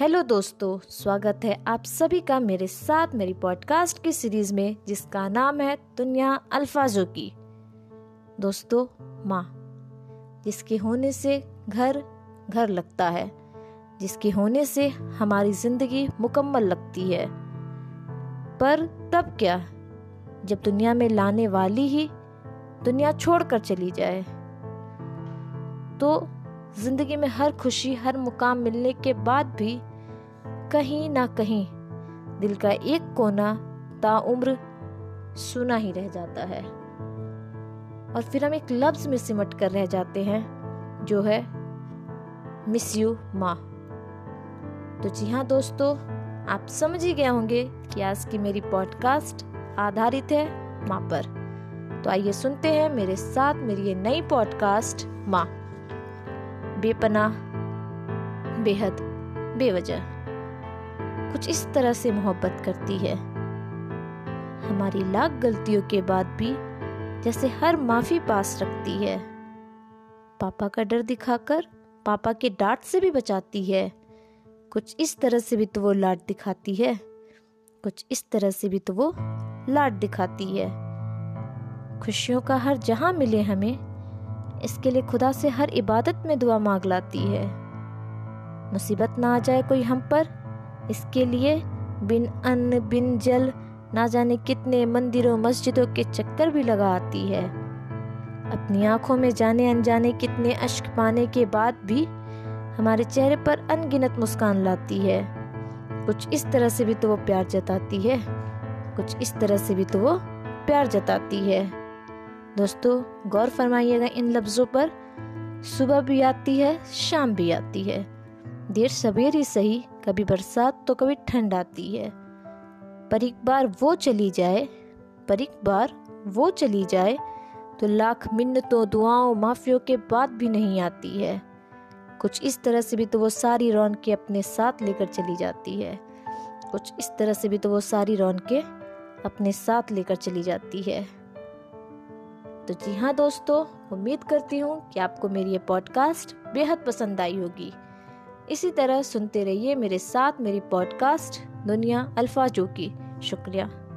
Hello दोस्तों, स्वागत है आप सभी का मेरे साथ मेरी पॉडकास्ट की सीरीज़ में, जिसका नाम है दुनिया अल्फाजों की। दोस्तों, माँ, जिसके होने से घर घर लगता है, जिसके होने से हमारी ज़िंदगी मुकम्मल लगती है। पर तब क्या, जब दुनिया में लाने वाली ही दुनिया छोड़कर चली जाए? तो ज़िंदगी में हर खुशी, हर मुकाम मिलने के बाद भी कहीं ना कहीं दिल का एक कोना ताउम्र सुना ही रह जाता है। और फिर हम एक लफ्ज में सिमट कर रह जाते हैं, जो है मिस यू माँ। तो जी हाँ दोस्तों, आप समझ ही गए होंगे कि आज की मेरी पॉडकास्ट आधारित है माँ पर। तो आइए सुनते हैं मेरे साथ मेरी ये नई पॉडकास्ट माँ। बेपना बेहद, बेवजह। कुछ इस तरह से मोहब्बत करती है। हमारी लाख गलतियों के बाद भी जैसे हर माफ़ी पास रखती है। पापा का डर दिखाकर पापा के डांट से भी बचाती है। कुछ इस तरह से भी तो वो लाड दिखाती है। कुछ इस तरह से भी तो वो लाड दिखाती है। खुशियों का हर जहाँ मिले हमें इसके लिए खुदा से हर इबादत में दुआ मांग लाती है। मुसीबत ना आ जाए कोई हम पर। इसके लिए बिन अन्न बिन जल, ना जाने कितने मंदिरों, मस्जिदों के चक्कर भी लगा आती है। अपनी आँखों में जाने अनजाने कितने अश्क पाने के बाद भी हमारे चेहरे पर अनगिनत मुस्कान लाती है। कुछ इस तरह से भी तो वो प्यार जताती है। कुछ इस तरह से भी तो वो प्यार जताती है। दोस्तों, गौर फरमाइएगा इन लफ्ज़ों पर। सुबह भी आती है, शाम भी आती है। देर सवेर ही सही, कभी बरसात तो कभी ठंड आती है। पर एक बार वो चली जाए, पर एक बार वो चली जाए तो लाख मिन्नतों दुआओं, माफियों के बाद भी नहीं आती है। कुछ इस तरह से भी तो वो सारी रौनकें अपने साथ लेकर चली जाती है। कुछ इस तरह से भी तो वो सारी रौनकें अपने साथ लेकर चली जाती है। तो जी हाँ दोस्तों, उम्मीद करती हूँ कि आपको मेरी ये पॉडकास्ट बेहद पसंद आई होगी। इसी तरह सुनते रहिए मेरे साथ मेरी पॉडकास्ट दुनिया अल्फाजो की। शुक्रिया।